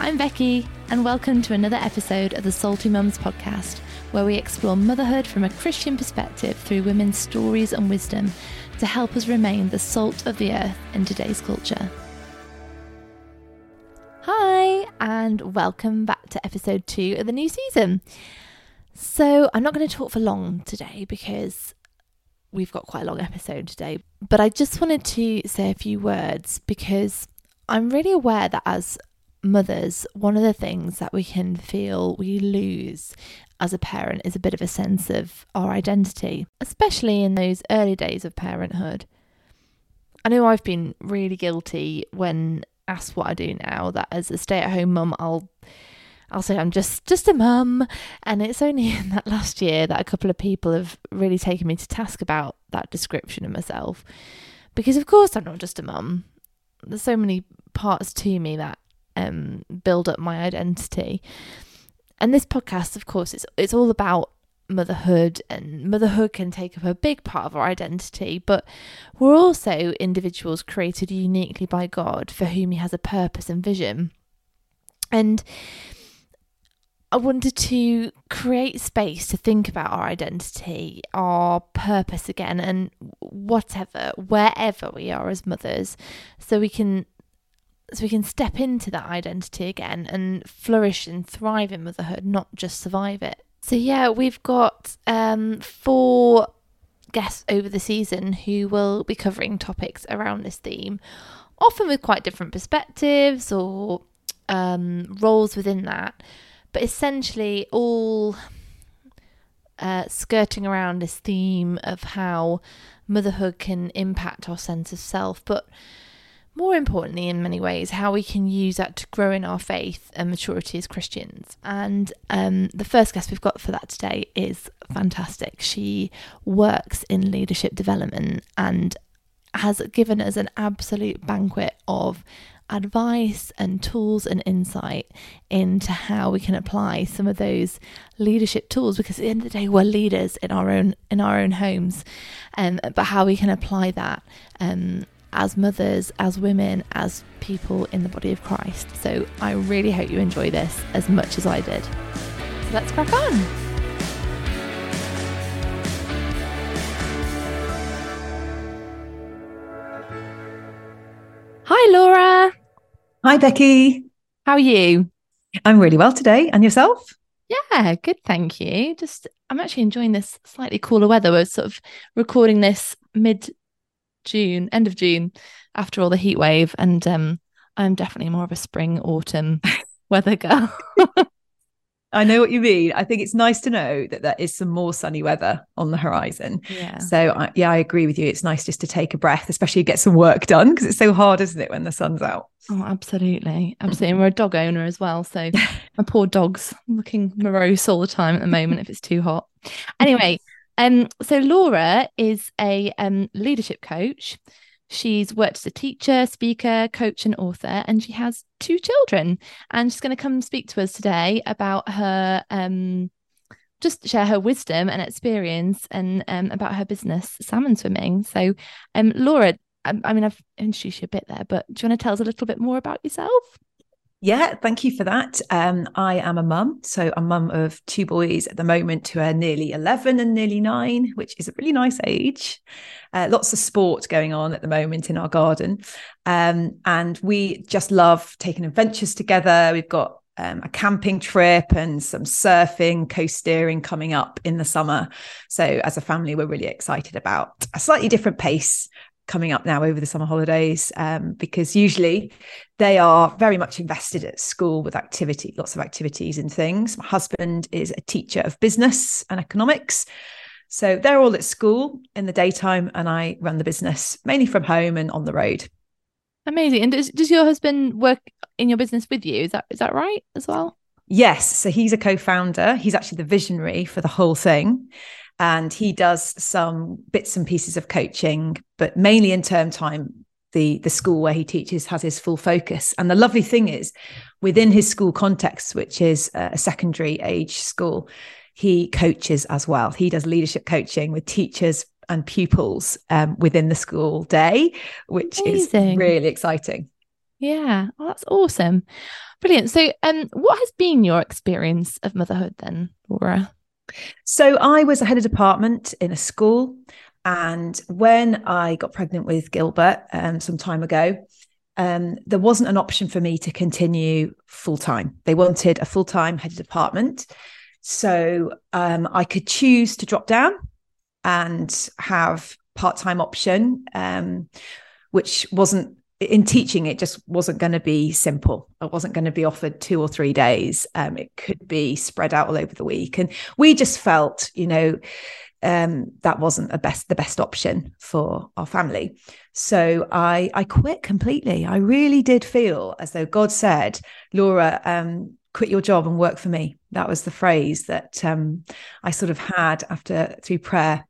I'm Becky, and welcome to another episode of the Salty Mums podcast, where we explore motherhood from a Christian perspective through women's stories and wisdom to help us remain the salt of the earth in today's culture. Hi, and welcome back to episode two of the new season. So, I'm not going to talk for long today because we've got quite a long episode today, but I just wanted to say a few words because I'm really aware that as mothers, one of the things that we can feel we lose as a parent is a bit of a sense of our identity, especially in those early days of parenthood. I know I've been really guilty when asked what I do now, that as a stay at home mum, I'll I'll say I'm just just a mum, and it's only in that last year that a couple of people have really taken me to task about that description of myself, because of course I'm not just a mum. There's so many parts to me that um, build up my identity. And this podcast, of course, it's it's all about motherhood, and motherhood can take up a big part of our identity. But we're also individuals created uniquely by God, for whom He has a purpose and vision. And I wanted to create space to think about our identity, our purpose again, and whatever, wherever we are as mothers, so we can so we can step into that identity again and flourish and thrive in motherhood, not just survive it. So yeah, we've got um, four guests over the season who will be covering topics around this theme, often with quite different perspectives or um, roles within that, but essentially all uh, skirting around this theme of how motherhood can impact our sense of self, but more importantly, in many ways, how we can use that to grow in our faith and maturity as Christians. And um, the first guest we've got for that today is fantastic. She works in leadership development and has given us an absolute banquet of advice and tools and insight into how we can apply some of those leadership tools because at the end of the day we're leaders in our own in our own homes um, but how we can apply that um, as mothers, as women, as people in the body of Christ. So I really hope you enjoy this as much as I did. So let's crack on. Hi, Laura. Hi, Becky. How are you? I'm really well today. And yourself? Yeah, good. Thank you. Just, I'm actually enjoying this slightly cooler weather. We're sort of recording this mid June, end of June, after all the heat wave. And um, I'm definitely more of a spring, autumn weather girl. I know what you mean. I think it's nice to know that there is some more sunny weather on the horizon. Yeah. So, I, yeah, I agree with you. It's nice just to take a breath, especially get some work done because it's so hard, isn't it, when the sun's out? Oh, absolutely. Absolutely. And we're a dog owner as well. So, my poor dog's looking morose all the time at the moment if it's too hot. Anyway, um, so Laura is a um, leadership coach. She's worked as a teacher, speaker, coach, and author, and she has two children. And she's going to come speak to us today about her, um, just share her wisdom and experience, and um, about her business, salmon swimming. So, um, Laura, I, I mean, I've introduced you a bit there, but do you want to tell us a little bit more about yourself? Yeah, thank you for that. Um, I am a mum. So I'm mum of two boys at the moment who are nearly 11 and nearly nine, which is a really nice age. Uh, lots of sport going on at the moment in our garden. Um, and we just love taking adventures together. We've got um, a camping trip and some surfing, coasteering coming up in the summer. So, as a family, we're really excited about a slightly different pace coming up now over the summer holidays um, because usually they are very much invested at school with activity, lots of activities and things. My husband is a teacher of business and economics. So they're all at school in the daytime, and I run the business mainly from home and on the road. Amazing. And does, does your husband work in your business with you? Is that is that right as well? Yes. So he's a co-founder. He's actually the visionary for the whole thing and he does some bits and pieces of coaching but mainly in term time the the school where he teaches has his full focus and the lovely thing is within his school context which is a secondary age school he coaches as well he does leadership coaching with teachers and pupils um, within the school day which Amazing. is really exciting Yeah, oh, that's awesome. Brilliant. So, um, what has been your experience of motherhood then, Laura? So, I was a head of department in a school. And when I got pregnant with Gilbert um, some time ago, um, there wasn't an option for me to continue full time. They wanted a full time head of department. So um, I could choose to drop down and have part time option, um, which wasn't in teaching. It just wasn't going to be simple. It wasn't going to be offered two or three days. Um, it could be spread out all over the week, and we just felt, you know um, that wasn't a best the best option for our family. So I I quit completely. I really did feel as though God said, Laura, um, quit your job and work for me. That was the phrase that um, I sort of had after through prayer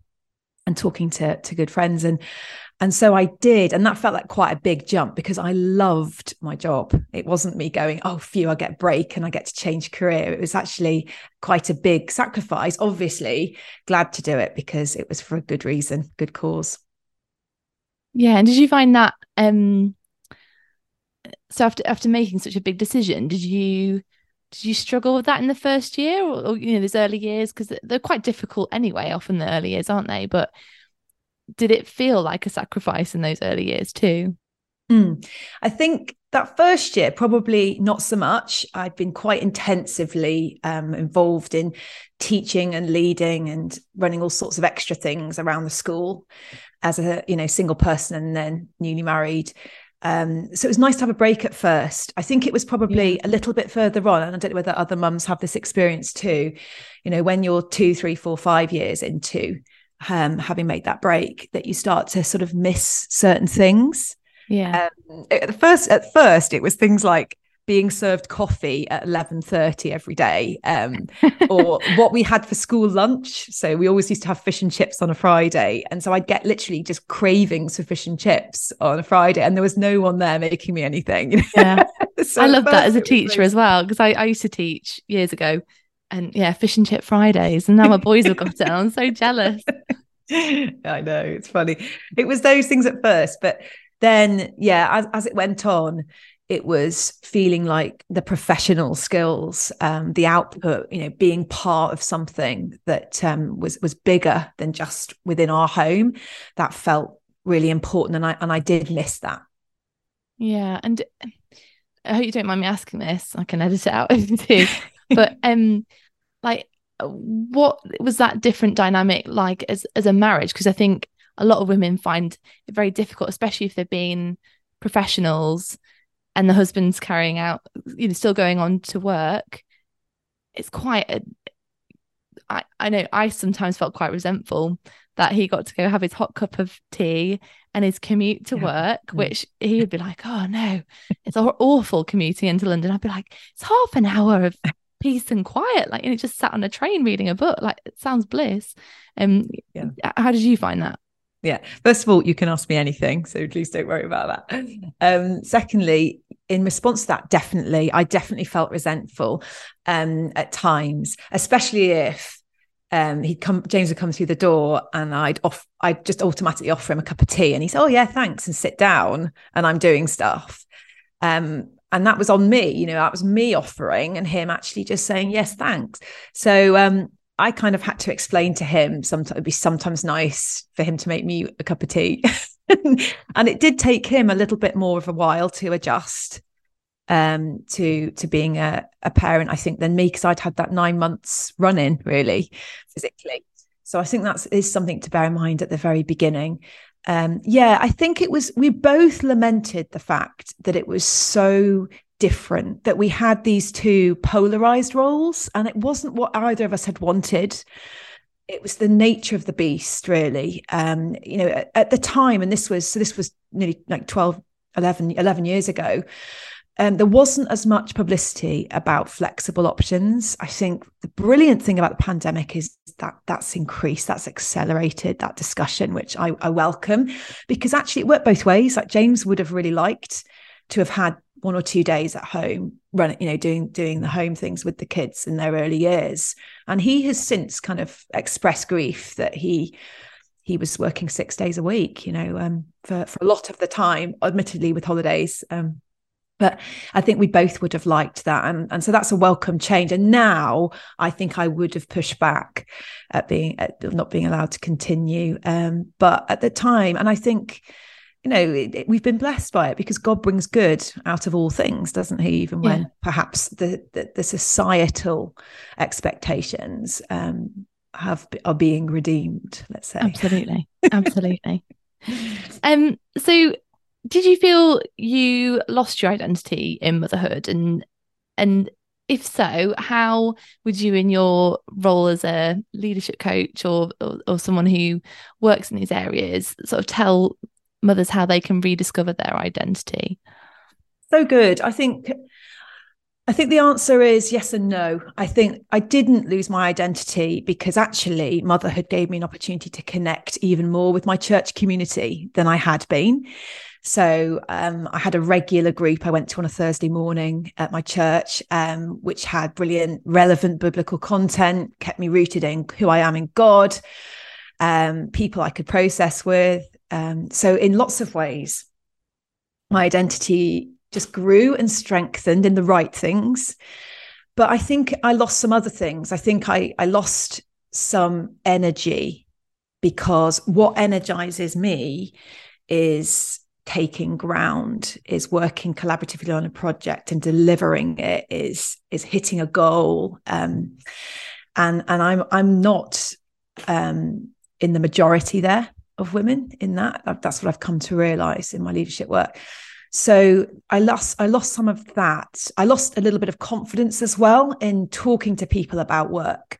and talking to to good friends and and so I did. And that felt like quite a big jump because I loved my job. It wasn't me going, oh, phew, I get break and I get to change career. It was actually quite a big sacrifice. Obviously, glad to do it because it was for a good reason, good cause. Yeah. And did you find that um so after after making such a big decision, did you did you struggle with that in the first year or, or you know those early years because they're quite difficult anyway often the early years aren't they but did it feel like a sacrifice in those early years too? Mm. I think that first year, probably not so much. I'd been quite intensively um, involved in teaching and leading and running all sorts of extra things around the school as a you know single person and then newly married. Um, so it was nice to have a break at first. I think it was probably yeah. a little bit further on, and I don't know whether other mums have this experience too. You know, when you're two, three, four, five years into um, having made that break that you start to sort of miss certain things. Yeah. Um, at first, at first, it was things like being served coffee at 11.30 every day um, or what we had for school lunch so we always used to have fish and chips on a friday and so i'd get literally just cravings for fish and chips on a friday and there was no one there making me anything yeah so i love that as a teacher as well because I, I used to teach years ago and yeah, fish and chip Fridays. And now my boys have got it. I'm so jealous. I know it's funny. It was those things at first, but then yeah, as, as it went on, it was feeling like the professional skills, um, the output, you know, being part of something that um, was was bigger than just within our home. That felt really important, and I and I did miss that. Yeah, and I hope you don't mind me asking this. I can edit it out too. but um, like uh, what was that different dynamic like as as a marriage because i think a lot of women find it very difficult especially if they're being professionals and the husband's carrying out you know still going on to work it's quite a I, I know I sometimes felt quite resentful that he got to go have his hot cup of tea and his commute to yeah. work, which he would be like, oh no, it's awful commuting into London. I'd be like, it's half an hour of peace and quiet like and it just sat on a train reading a book like it sounds bliss um yeah how did you find that yeah first of all you can ask me anything so please don't worry about that um secondly in response to that definitely i definitely felt resentful um at times especially if um, he'd come, James would come through the door and I'd off, I'd just automatically offer him a cup of tea and he said, Oh yeah, thanks, and sit down. And I'm doing stuff. Um, and that was on me you know that was me offering and him actually just saying yes thanks so um I kind of had to explain to him sometimes it'd be sometimes nice for him to make me a cup of tea. and it did take him a little bit more of a while to adjust um to to being a, a parent, I think, than me, because I'd had that nine months running really physically. So I think that is something to bear in mind at the very beginning um, yeah, I think it was, we both lamented the fact that it was so different, that we had these two polarized roles, and it wasn't what either of us had wanted. It was the nature of the beast, really. Um, you know, at, at the time, and this was, so this was nearly like 12, 11, 11 years ago um, there wasn't as much publicity about flexible options. I think the brilliant thing about the pandemic is that that's increased, that's accelerated that discussion, which I, I welcome because actually it worked both ways. Like James would have really liked to have had one or two days at home running you know doing doing the home things with the kids in their early years and he has since kind of expressed grief that he he was working six days a week you know um, for for a lot of the time admittedly with holidays um, but I think we both would have liked that. And, and so that's a welcome change. And now I think I would have pushed back at being at not being allowed to continue. Um, but at the time, and I think, you know, it, it, we've been blessed by it because God brings good out of all things, doesn't He? Even when perhaps the, the, the societal expectations um, have are being redeemed. Let's say absolutely, absolutely. um. So did you feel you lost your identity in motherhood and and if so how would you in your role as a leadership coach or, or, or someone who works in these areas sort of tell mothers how they can rediscover their identity so good i think I think the answer is yes and no. I think I didn't lose my identity because actually motherhood gave me an opportunity to connect even more with my church community than I had been. So um, I had a regular group I went to on a Thursday morning at my church, um, which had brilliant, relevant biblical content, kept me rooted in who I am in God, um, people I could process with. Um, so, in lots of ways, my identity just grew and strengthened in the right things. But I think I lost some other things. I think I, I lost some energy because what energizes me is taking ground is working collaboratively on a project and delivering it is is hitting a goal. Um, and and i'm i'm not um, in the majority there of women in that. That's what i've come to realize in my leadership work. So i lost i lost some of that. I lost a little bit of confidence as well in talking to people about work.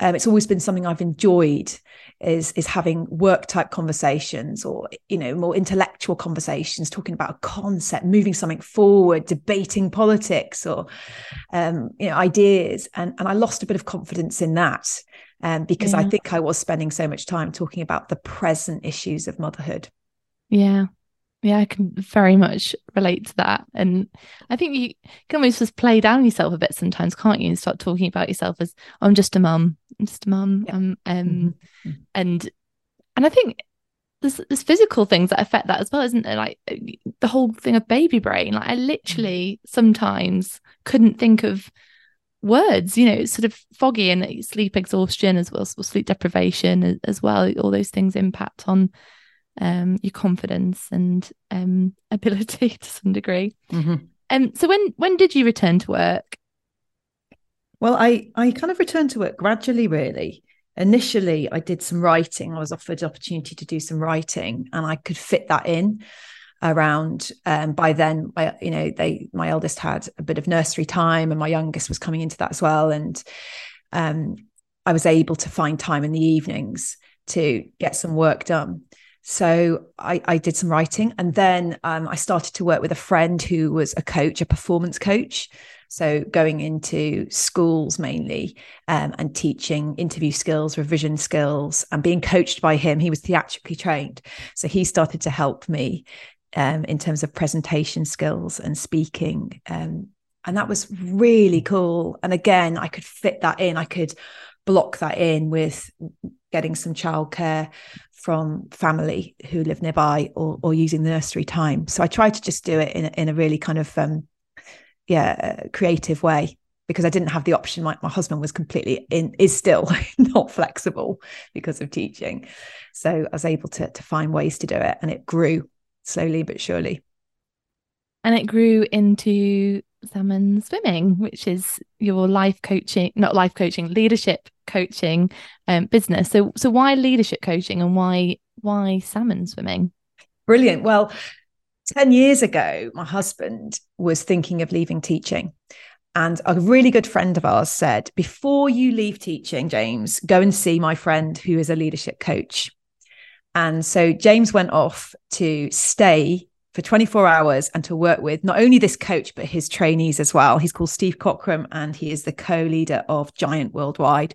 Um, it's always been something I've enjoyed is is having work type conversations or you know more intellectual conversations, talking about a concept, moving something forward, debating politics or um, you know ideas, and and I lost a bit of confidence in that um, because yeah. I think I was spending so much time talking about the present issues of motherhood. Yeah, yeah, I can very much relate to that. And I think you can almost just play down yourself a bit sometimes, can't you? And start talking about yourself as oh, I'm just a mum. I'm just a mum. Yeah. Um, um mm-hmm. and and I think there's there's physical things that affect that as well, isn't there? Like the whole thing of baby brain. Like I literally mm-hmm. sometimes couldn't think of words, you know, it's sort of foggy and sleep exhaustion as well, sleep deprivation as well. All those things impact on um, your confidence and um, ability to some degree. Mm-hmm. Um, so when when did you return to work? Well, I I kind of returned to work gradually, really. Initially, I did some writing. I was offered the opportunity to do some writing, and I could fit that in around um, by then my, you know they my eldest had a bit of nursery time and my youngest was coming into that as well and um, i was able to find time in the evenings to get some work done so I, I did some writing and then um, I started to work with a friend who was a coach, a performance coach. So going into schools mainly um, and teaching interview skills, revision skills, and being coached by him. He was theatrically trained. So he started to help me um, in terms of presentation skills and speaking. Um, and that was really cool. And again, I could fit that in. I could block that in with getting some childcare from family who live nearby or, or using the nursery time. So I try to just do it in, in a really kind of, um, yeah, creative way because I didn't have the option. My, my husband was completely in, is still not flexible because of teaching. So I was able to, to find ways to do it and it grew slowly but surely. And it grew into salmon swimming, which is your life coaching, not life coaching, leadership coaching um, business. So, so why leadership coaching and why why salmon swimming? Brilliant. Well, ten years ago, my husband was thinking of leaving teaching. And a really good friend of ours said, Before you leave teaching, James, go and see my friend who is a leadership coach. And so James went off to stay for 24 hours and to work with not only this coach, but his trainees as well. He's called Steve Cockram and he is the co leader of Giant Worldwide.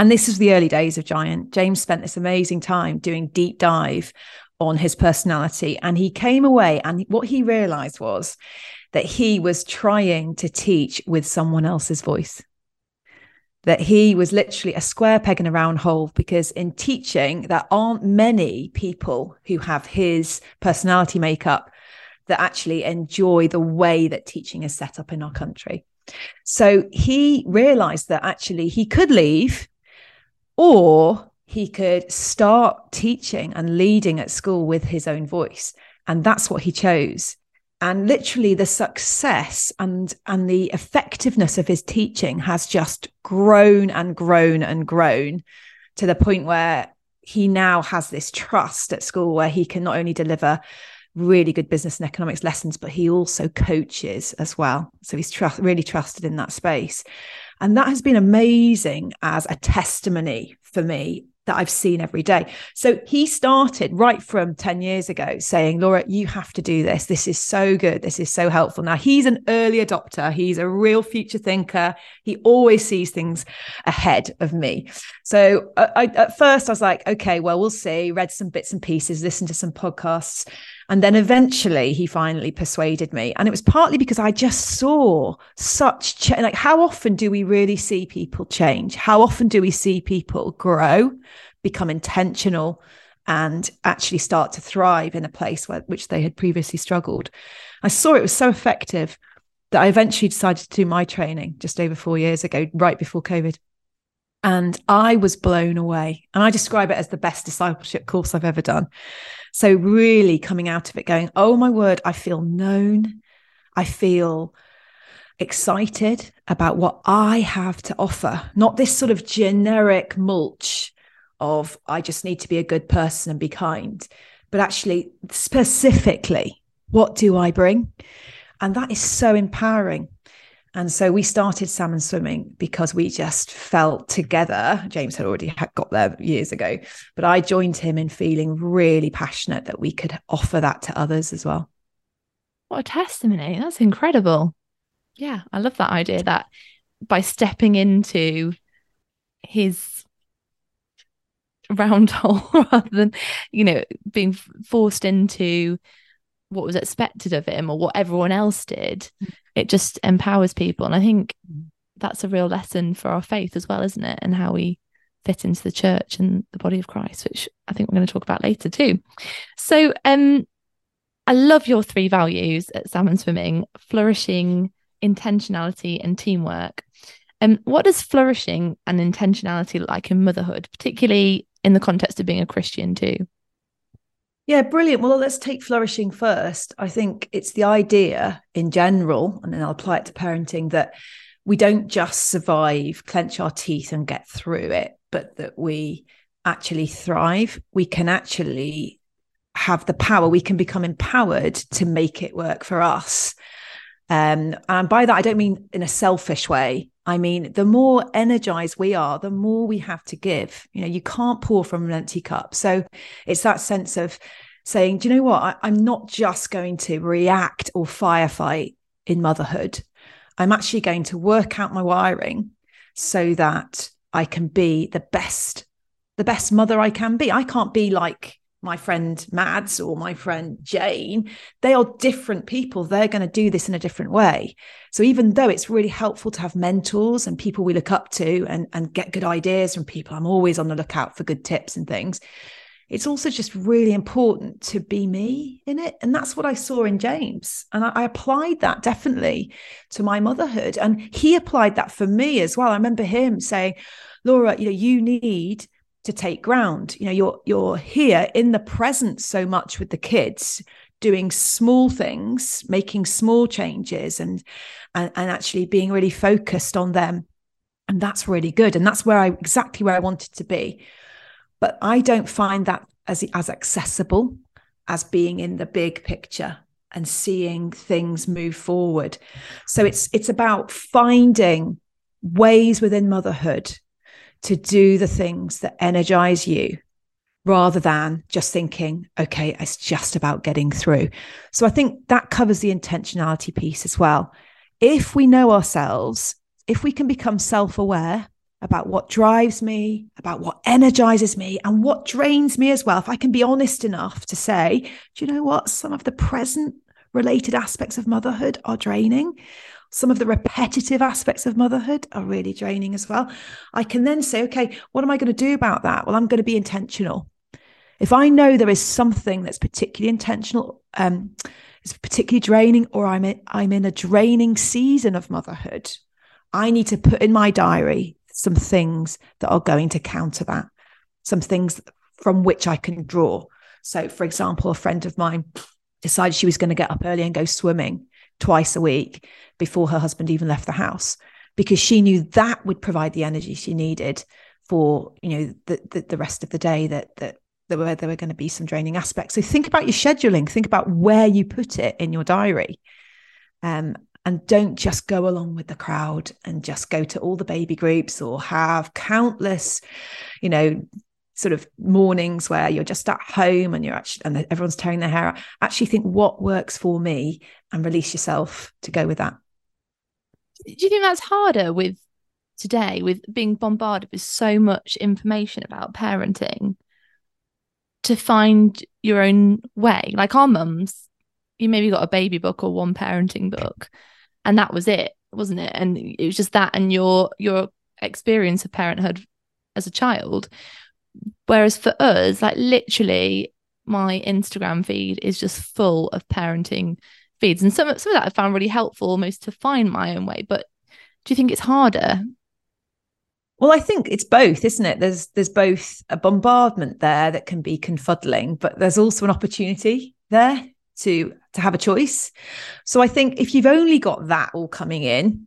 And this was the early days of Giant. James spent this amazing time doing deep dive on his personality. And he came away, and what he realized was that he was trying to teach with someone else's voice that he was literally a square peg in a round hole because in teaching there aren't many people who have his personality makeup that actually enjoy the way that teaching is set up in our country. So he realized that actually he could leave or he could start teaching and leading at school with his own voice. And that's what he chose. And literally the success and, and the effectiveness of his teaching has just grown and grown and grown to the point where he now has this trust at school where he can not only deliver really good business and economics lessons, but he also coaches as well. So he's trust, really trusted in that space. And that has been amazing as a testimony for me that I've seen every day. So he started right from 10 years ago saying, Laura, you have to do this. This is so good. This is so helpful. Now, he's an early adopter, he's a real future thinker. He always sees things ahead of me. So I, I, at first, I was like, okay, well, we'll see. Read some bits and pieces, listened to some podcasts. And then eventually he finally persuaded me. And it was partly because I just saw such, ch- like, how often do we really see people change? How often do we see people grow, become intentional, and actually start to thrive in a place where, which they had previously struggled? I saw it was so effective that I eventually decided to do my training just over four years ago, right before COVID. And I was blown away. And I describe it as the best discipleship course I've ever done. So, really coming out of it going, oh my word, I feel known. I feel excited about what I have to offer, not this sort of generic mulch of I just need to be a good person and be kind, but actually specifically, what do I bring? And that is so empowering. And so we started salmon swimming because we just felt together. James had already got there years ago, but I joined him in feeling really passionate that we could offer that to others as well. What a testimony. That's incredible. Yeah, I love that idea that by stepping into his round hole rather than, you know, being forced into what was expected of him or what everyone else did, mm. It just empowers people. And I think mm. that's a real lesson for our faith as well, isn't it? And how we fit into the church and the body of Christ, which I think we're going to talk about later too. So um I love your three values at Salmon Swimming, flourishing, intentionality, and teamwork. And um, what does flourishing and intentionality look like in motherhood, particularly in the context of being a Christian too? Yeah, brilliant. Well, let's take flourishing first. I think it's the idea in general, and then I'll apply it to parenting that we don't just survive, clench our teeth, and get through it, but that we actually thrive. We can actually have the power, we can become empowered to make it work for us. Um, and by that, I don't mean in a selfish way. I mean, the more energized we are, the more we have to give. You know, you can't pour from an empty cup. So it's that sense of saying, do you know what? I, am not just going to react or firefight in motherhood. I'm actually going to work out my wiring so that I can be the best, the best mother I can be. I can't be like my friend Mads or my friend Jane, they are different people. They're going to do this in a different way. So even though it's really helpful to have mentors and people we look up to and, and get good ideas from people, I'm always on the lookout for good tips and things. It's also just really important to be me in it. And that's what I saw in James. And I, I applied that definitely to my motherhood. And he applied that for me as well. I remember him saying, Laura, you know, you need to take ground. You know you're you're here in the present so much with the kids doing small things making small changes and and, and actually being really focused on them. And that's really good. And that's where i exactly where i wanted to be. But i don't find that as as accessible as being in the big picture and seeing things move forward. So it's it's about finding ways within motherhood to do the things that energize you rather than just thinking, okay, it's just about getting through. So I think that covers the intentionality piece as well. If we know ourselves, if we can become self aware about what drives me, about what energizes me, and what drains me as well, if I can be honest enough to say, do you know what? Some of the present related aspects of motherhood are draining some of the repetitive aspects of motherhood are really draining as well. I can then say, okay, what am I going to do about that? Well, I'm going to be intentional. If I know there is something that's particularly intentional, um, is particularly draining or I'm in, I'm in a draining season of motherhood, I need to put in my diary some things that are going to counter that, some things from which I can draw. So, for example, a friend of mine decided she was going to get up early and go swimming twice a week before her husband even left the house because she knew that would provide the energy she needed for you know the the, the rest of the day that that there were there were going to be some draining aspects. So think about your scheduling think about where you put it in your diary um, and don't just go along with the crowd and just go to all the baby groups or have countless you know sort of mornings where you're just at home and you're actually and everyone's tearing their hair out actually think what works for me and release yourself to go with that. Do you think that's harder with today with being bombarded with so much information about parenting to find your own way? Like our mums you maybe got a baby book or one parenting book and that was it wasn't it? And it was just that and your your experience of parenthood as a child Whereas for us, like literally, my Instagram feed is just full of parenting feeds, and some some of that I found really helpful, almost to find my own way. But do you think it's harder? Well, I think it's both, isn't it? There's there's both a bombardment there that can be confuddling, but there's also an opportunity there to to have a choice. So I think if you've only got that all coming in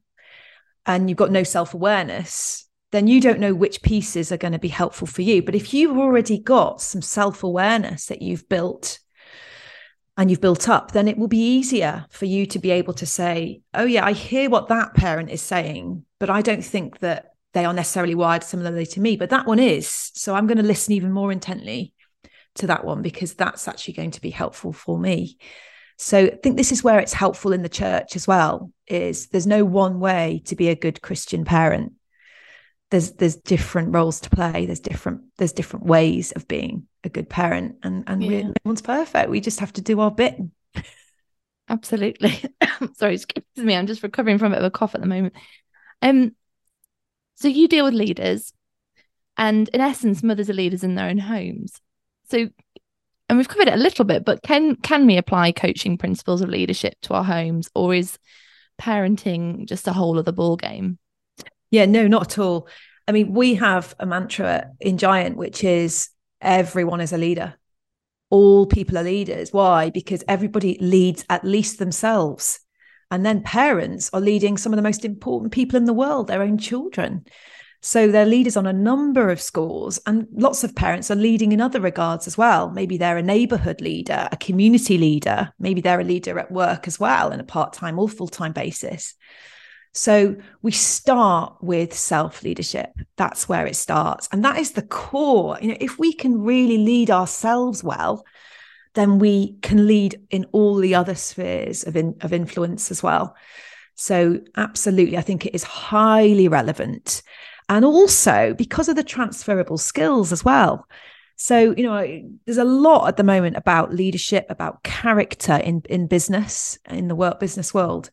and you've got no self-awareness, then you don't know which pieces are going to be helpful for you. But if you've already got some self awareness that you've built and you've built up, then it will be easier for you to be able to say, oh, yeah, I hear what that parent is saying, but I don't think that they are necessarily wired similarly to me. But that one is. So I'm going to listen even more intently to that one because that's actually going to be helpful for me. So I think this is where it's helpful in the church as well is there's no one way to be a good Christian parent there's there's different roles to play. There's different there's different ways of being a good parent and and yeah. no one's perfect. We just have to do our bit. Absolutely. Sorry excuse me i'm just recovering from a bit of a cough at the moment. Um so you deal with leaders and in essence mothers are leaders in their own homes. So and we've covered it a little bit but can can we apply coaching principles of leadership to our homes or is parenting just a whole other ball game yeah, no, not at all. I mean, we have a mantra in Giant, which is everyone is a leader. All people are leaders. Why? Because everybody leads at least themselves. And then parents are leading some of the most important people in the world, their own children. So they're leaders on a number of scores, and lots of parents are leading in other regards as well. Maybe they're a neighborhood leader, a community leader, maybe they're a leader at work as well, on a part time or full time basis. So we start with self leadership. That's where it starts. And that is the core. You know, if we can really lead ourselves well, then we can lead in all the other spheres of, in, of influence as well. So, absolutely, I think it is highly relevant. And also because of the transferable skills as well. So, you know, there's a lot at the moment about leadership, about character in, in business, in the work business world.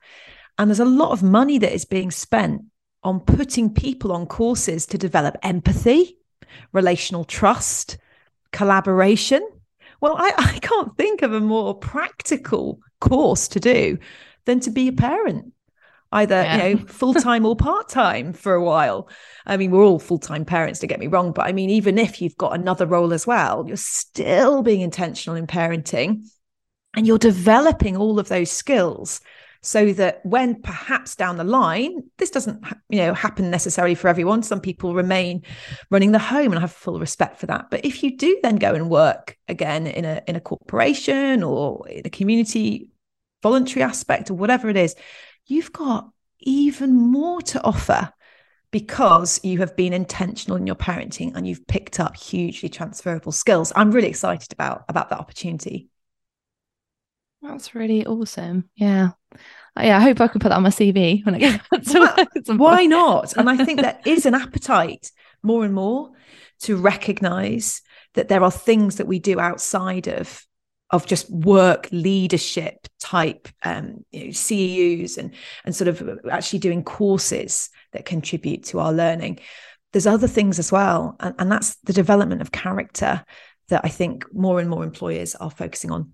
And there's a lot of money that is being spent on putting people on courses to develop empathy, relational trust, collaboration. Well, I, I can't think of a more practical course to do than to be a parent either yeah. you know full-time or part-time for a while i mean we're all full-time parents to get me wrong but i mean even if you've got another role as well you're still being intentional in parenting and you're developing all of those skills so that when perhaps down the line this doesn't you know happen necessarily for everyone some people remain running the home and I have full respect for that but if you do then go and work again in a in a corporation or in a community voluntary aspect or whatever it is you've got even more to offer because you have been intentional in your parenting and you've picked up hugely transferable skills i'm really excited about about that opportunity that's really awesome. Yeah. Uh, yeah, I hope I can put that on my CV when I get to Why not? And I think there is an appetite more and more to recognize that there are things that we do outside of of just work leadership type um, you know, CEUs and and sort of actually doing courses that contribute to our learning. There's other things as well, and, and that's the development of character that I think more and more employers are focusing on.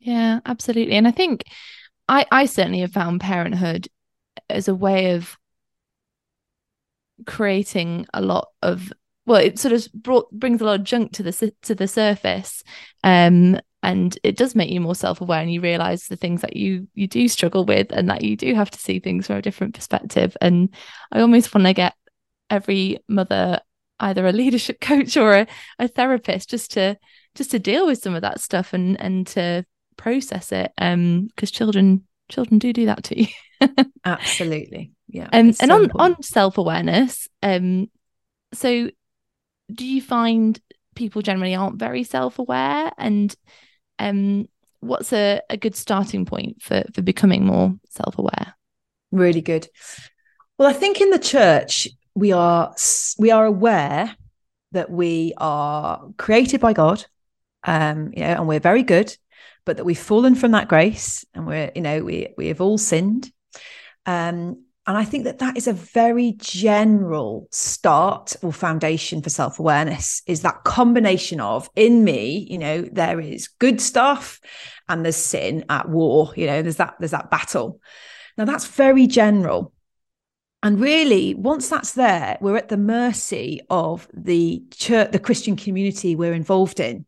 Yeah, absolutely. And I think I I certainly have found parenthood as a way of creating a lot of well it sort of brought brings a lot of junk to the to the surface um and it does make you more self-aware and you realize the things that you you do struggle with and that you do have to see things from a different perspective. And i almost want to get every mother either a leadership coach or a, a therapist just to just to deal with some of that stuff and and to process it um because children children do do that too absolutely. Yeah um, and on important. on self-awareness um so do you find people generally aren't very self-aware? And um what's a, a good starting point for for becoming more self-aware? Really good. Well i think in the church we are we are aware that we are created by god um you know and we're very good but that we've fallen from that grace and we're you know we we have all sinned um and I think that that is a very general start or foundation for self awareness is that combination of in me, you know, there is good stuff and there's sin at war, you know, there's that, there's that battle. Now that's very general. And really, once that's there, we're at the mercy of the church, the Christian community we're involved in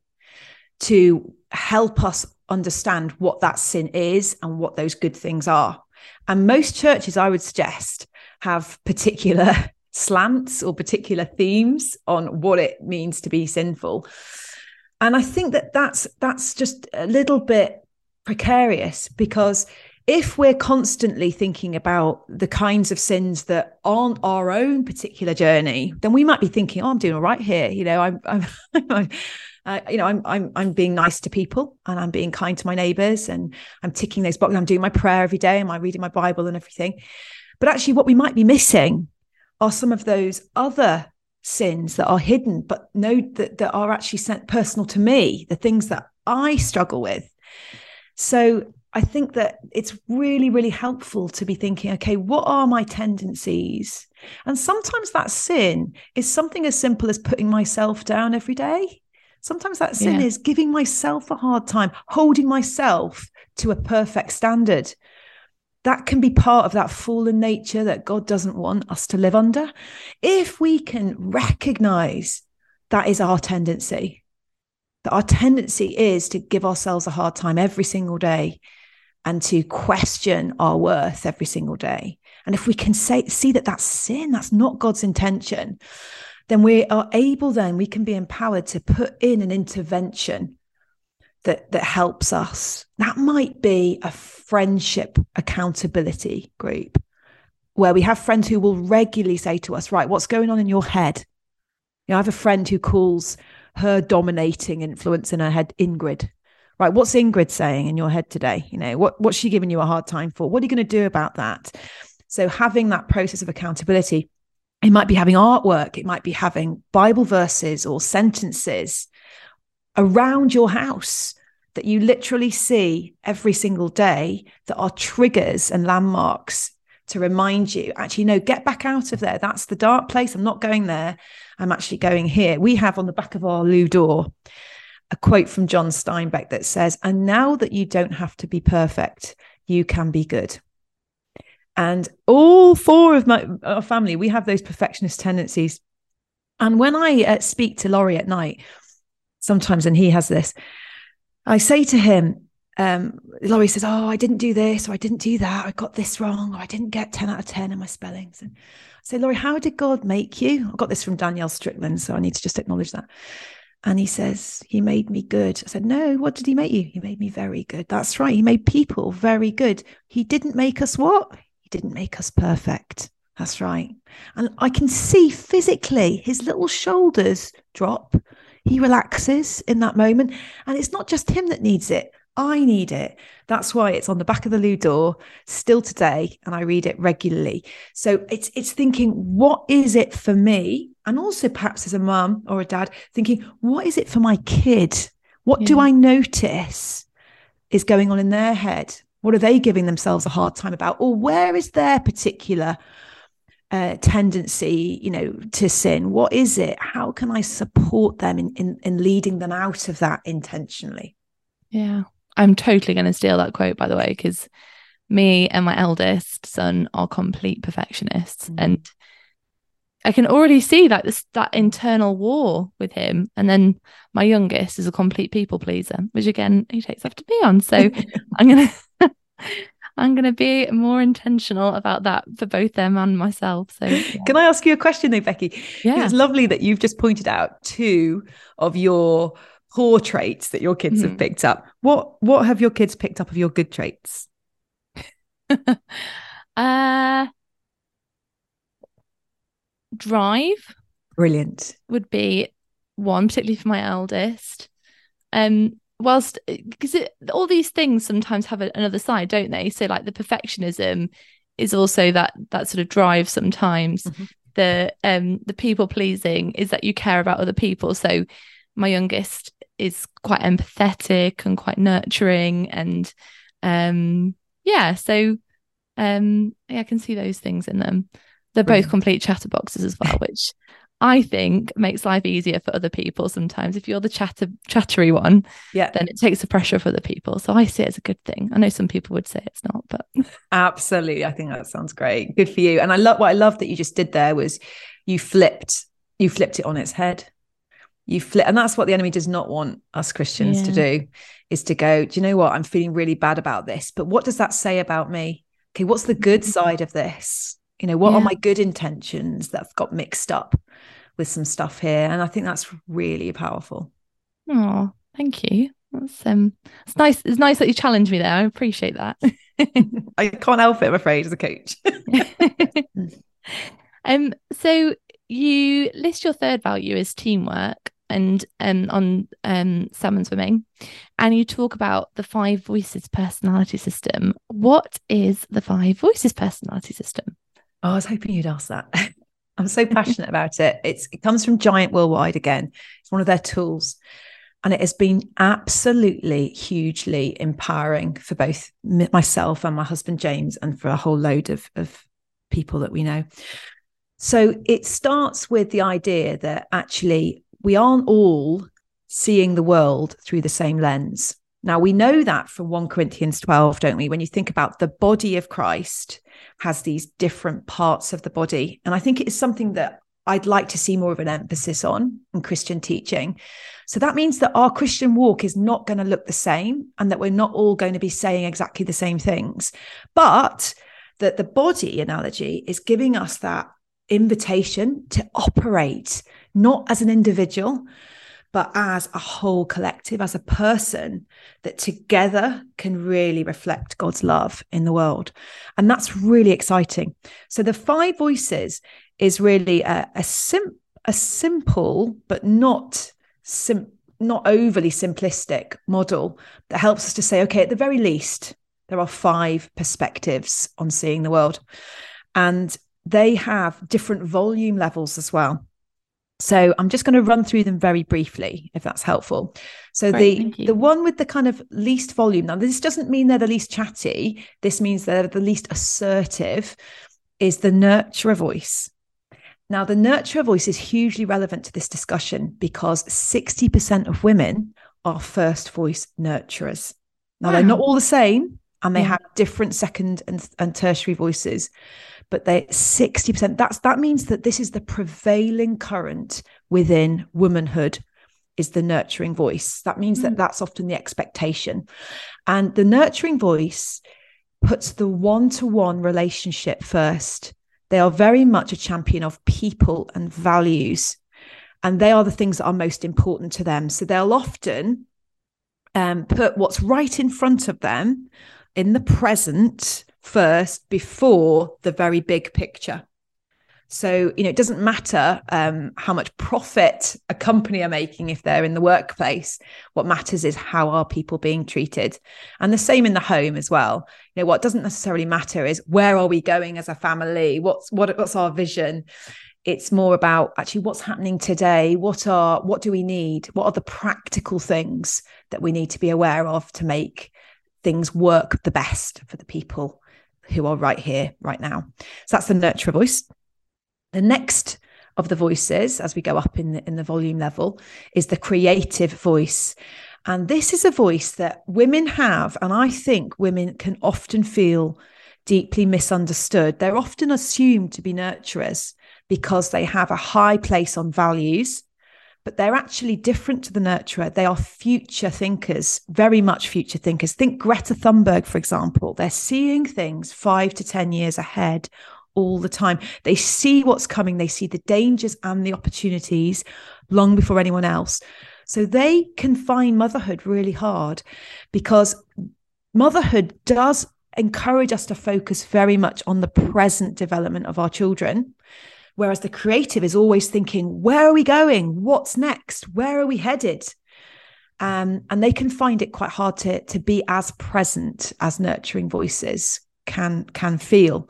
to help us understand what that sin is and what those good things are. And most churches, I would suggest, have particular slants or particular themes on what it means to be sinful. And I think that that's that's just a little bit precarious because if we're constantly thinking about the kinds of sins that aren't our own particular journey, then we might be thinking, "Oh, I'm doing all right here." You know, I'm, I'm, uh, you know, I'm I'm I'm being nice to people and I'm being kind to my neighbors and I'm ticking those boxes. I'm doing my prayer every day. Am I reading my Bible and everything? But actually, what we might be missing are some of those other sins that are hidden, but know that, that are actually sent personal to me, the things that I struggle with. So I think that it's really, really helpful to be thinking, okay, what are my tendencies? And sometimes that sin is something as simple as putting myself down every day. Sometimes that sin yeah. is giving myself a hard time, holding myself to a perfect standard. That can be part of that fallen nature that God doesn't want us to live under. If we can recognize that is our tendency, that our tendency is to give ourselves a hard time every single day and to question our worth every single day. And if we can say, see that that's sin, that's not God's intention, then we are able then we can be empowered to put in an intervention that that helps us. That might be a friendship accountability group where we have friends who will regularly say to us right what's going on in your head? You know, i have a friend who calls her dominating influence in her head ingrid. Right what's ingrid saying in your head today? You know what what's she giving you a hard time for? What are you going to do about that? So having that process of accountability it might be having artwork, it might be having Bible verses or sentences around your house that you literally see every single day that are triggers and landmarks to remind you actually no get back out of there. That's the dark place. I'm not going there. I'm actually going here. We have on the back of our loo door a quote from john steinbeck that says and now that you don't have to be perfect you can be good and all four of my family, we have those perfectionist tendencies. And when I uh, speak to Laurie at night, sometimes, and he has this, I say to him, um, Laurie says, Oh, I didn't do this, or I didn't do that, I got this wrong, or I didn't get 10 out of 10 in my spellings. And I say, Laurie, how did God make you? I got this from Danielle Strickland, so I need to just acknowledge that. And he says, He made me good. I said, No, what did he make you? He made me very good. That's right. He made people very good. He didn't make us what? Didn't make us perfect. That's right. And I can see physically his little shoulders drop. He relaxes in that moment. And it's not just him that needs it. I need it. That's why it's on the back of the loo door still today, and I read it regularly. So it's it's thinking, what is it for me? And also perhaps as a mum or a dad, thinking, what is it for my kid? What yeah. do I notice is going on in their head? What are they giving themselves a hard time about? Or where is their particular uh, tendency, you know, to sin? What is it? How can I support them in, in, in leading them out of that intentionally? Yeah. I'm totally going to steal that quote, by the way, because me and my eldest son are complete perfectionists. Mm. And I can already see like this that internal war with him. And then my youngest is a complete people pleaser, which again he takes after me on. So I'm gonna I'm gonna be more intentional about that for both them and myself. So yeah. can I ask you a question though, Becky? Yeah. It's lovely that you've just pointed out two of your poor traits that your kids mm-hmm. have picked up. What what have your kids picked up of your good traits? uh drive brilliant would be one particularly for my eldest um whilst because all these things sometimes have a, another side don't they? So like the perfectionism is also that that sort of drive sometimes. Mm-hmm. the um the people pleasing is that you care about other people. So my youngest is quite empathetic and quite nurturing and um yeah so um yeah, I can see those things in them. They're both complete chatterboxes as well, which I think makes life easier for other people sometimes. If you're the chatter chattery one, yeah, then it takes the pressure off other people. So I see it as a good thing. I know some people would say it's not, but absolutely. I think that sounds great. Good for you. And I love what I love that you just did there was you flipped, you flipped it on its head. You flip, and that's what the enemy does not want us Christians yeah. to do, is to go, do you know what? I'm feeling really bad about this, but what does that say about me? Okay, what's the good mm-hmm. side of this? you know what yeah. are my good intentions that have got mixed up with some stuff here and i think that's really powerful oh thank you that's um it's nice it's nice that you challenge me there i appreciate that i can't help it i'm afraid as a coach um so you list your third value as teamwork and um, on um, Salmon Swimming, and you talk about the five voices personality system. What is the five voices personality system? Oh, I was hoping you'd ask that. I'm so passionate about it. It's it comes from Giant Worldwide again. It's one of their tools. And it has been absolutely hugely empowering for both myself and my husband James, and for a whole load of, of people that we know. So it starts with the idea that actually we aren't all seeing the world through the same lens. Now, we know that from 1 Corinthians 12, don't we? When you think about the body of Christ has these different parts of the body. And I think it is something that I'd like to see more of an emphasis on in Christian teaching. So that means that our Christian walk is not going to look the same and that we're not all going to be saying exactly the same things. But that the body analogy is giving us that invitation to operate not as an individual, but as a whole collective, as a person that together can really reflect God's love in the world. And that's really exciting. So the five voices is really a, a, sim- a simple, but not not overly simplistic model that helps us to say, okay, at the very least, there are five perspectives on seeing the world. And they have different volume levels as well. So I'm just going to run through them very briefly, if that's helpful. So Great, the the one with the kind of least volume. Now this doesn't mean they're the least chatty. This means they're the least assertive. Is the nurturer voice. Now the nurturer voice is hugely relevant to this discussion because 60% of women are first voice nurturers. Now wow. they're not all the same, and they yeah. have different second and, and tertiary voices but they 60% that's that means that this is the prevailing current within womanhood is the nurturing voice. That means mm. that that's often the expectation. And the nurturing voice puts the one-to-one relationship first. They are very much a champion of people and values and they are the things that are most important to them. So they'll often um, put what's right in front of them in the present first before the very big picture. So, you know, it doesn't matter um, how much profit a company are making if they're in the workplace. What matters is how are people being treated. And the same in the home as well. You know, what doesn't necessarily matter is where are we going as a family? What's what, what's our vision? It's more about actually what's happening today. What are what do we need? What are the practical things that we need to be aware of to make things work the best for the people who are right here, right now. So that's the nurturer voice. The next of the voices, as we go up in the in the volume level, is the creative voice. And this is a voice that women have. And I think women can often feel deeply misunderstood. They're often assumed to be nurturers because they have a high place on values, but they're actually different to the nurturer. They are future thinkers, very much future thinkers. Think Greta Thunberg, for example. They're seeing things five to 10 years ahead all the time. They see what's coming, they see the dangers and the opportunities long before anyone else. So they can find motherhood really hard because motherhood does encourage us to focus very much on the present development of our children. Whereas the creative is always thinking, where are we going? What's next? Where are we headed? Um, and they can find it quite hard to, to be as present as nurturing voices can can feel.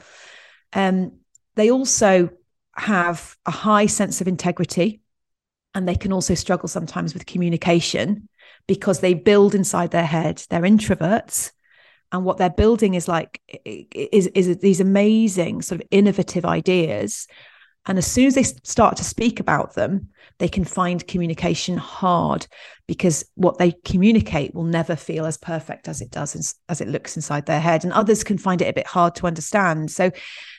Um, they also have a high sense of integrity and they can also struggle sometimes with communication because they build inside their head. They're introverts and what they're building is like is, is these amazing sort of innovative ideas and as soon as they start to speak about them they can find communication hard because what they communicate will never feel as perfect as it does as it looks inside their head. And others can find it a bit hard to understand. So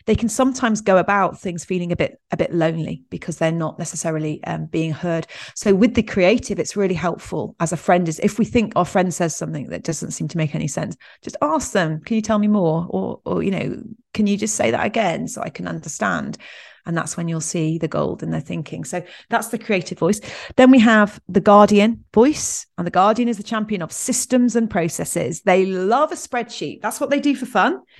they can sometimes go about things feeling a bit a bit lonely because they're not necessarily um, being heard. So with the creative it's really helpful as a friend is if we think our friend says something that doesn't seem to make any sense just ask them can you tell me more? Or or you know can you just say that again so i can understand and that's when you'll see the gold in their thinking. So that's the creative voice. Then we have the guardian voice and the guardian is the champion of systems and processes. They love a spreadsheet. That's what they do for fun.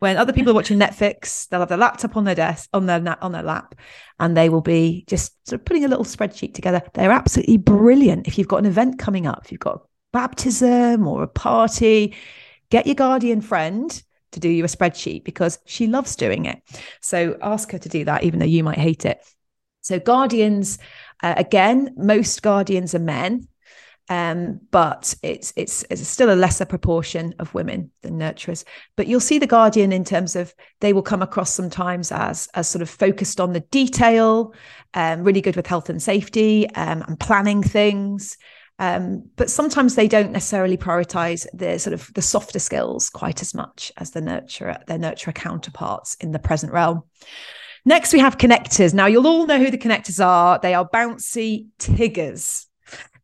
When other people are watching netflix they'll have their laptop on their desk on their on their lap and they will be just sort of putting a little spreadsheet together. They're absolutely brilliant. If you've got an event coming up if you've got baptism or a party get your guardian friend to do you a spreadsheet because she loves doing it. So ask her to do that, even though you might hate it. So, guardians, uh, again, most guardians are men. Um, but it's, it's it's still a lesser proportion of women than nurturers. But you'll see the guardian in terms of they will come across sometimes as as sort of focused on the detail, um, really good with health and safety um, and planning things. Um, but sometimes they don't necessarily prioritize the sort of the softer skills quite as much as the nurturer, their nurturer counterparts in the present realm. Next, we have connectors. Now, you'll all know who the connectors are. They are bouncy Tiggers.